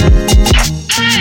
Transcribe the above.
Thank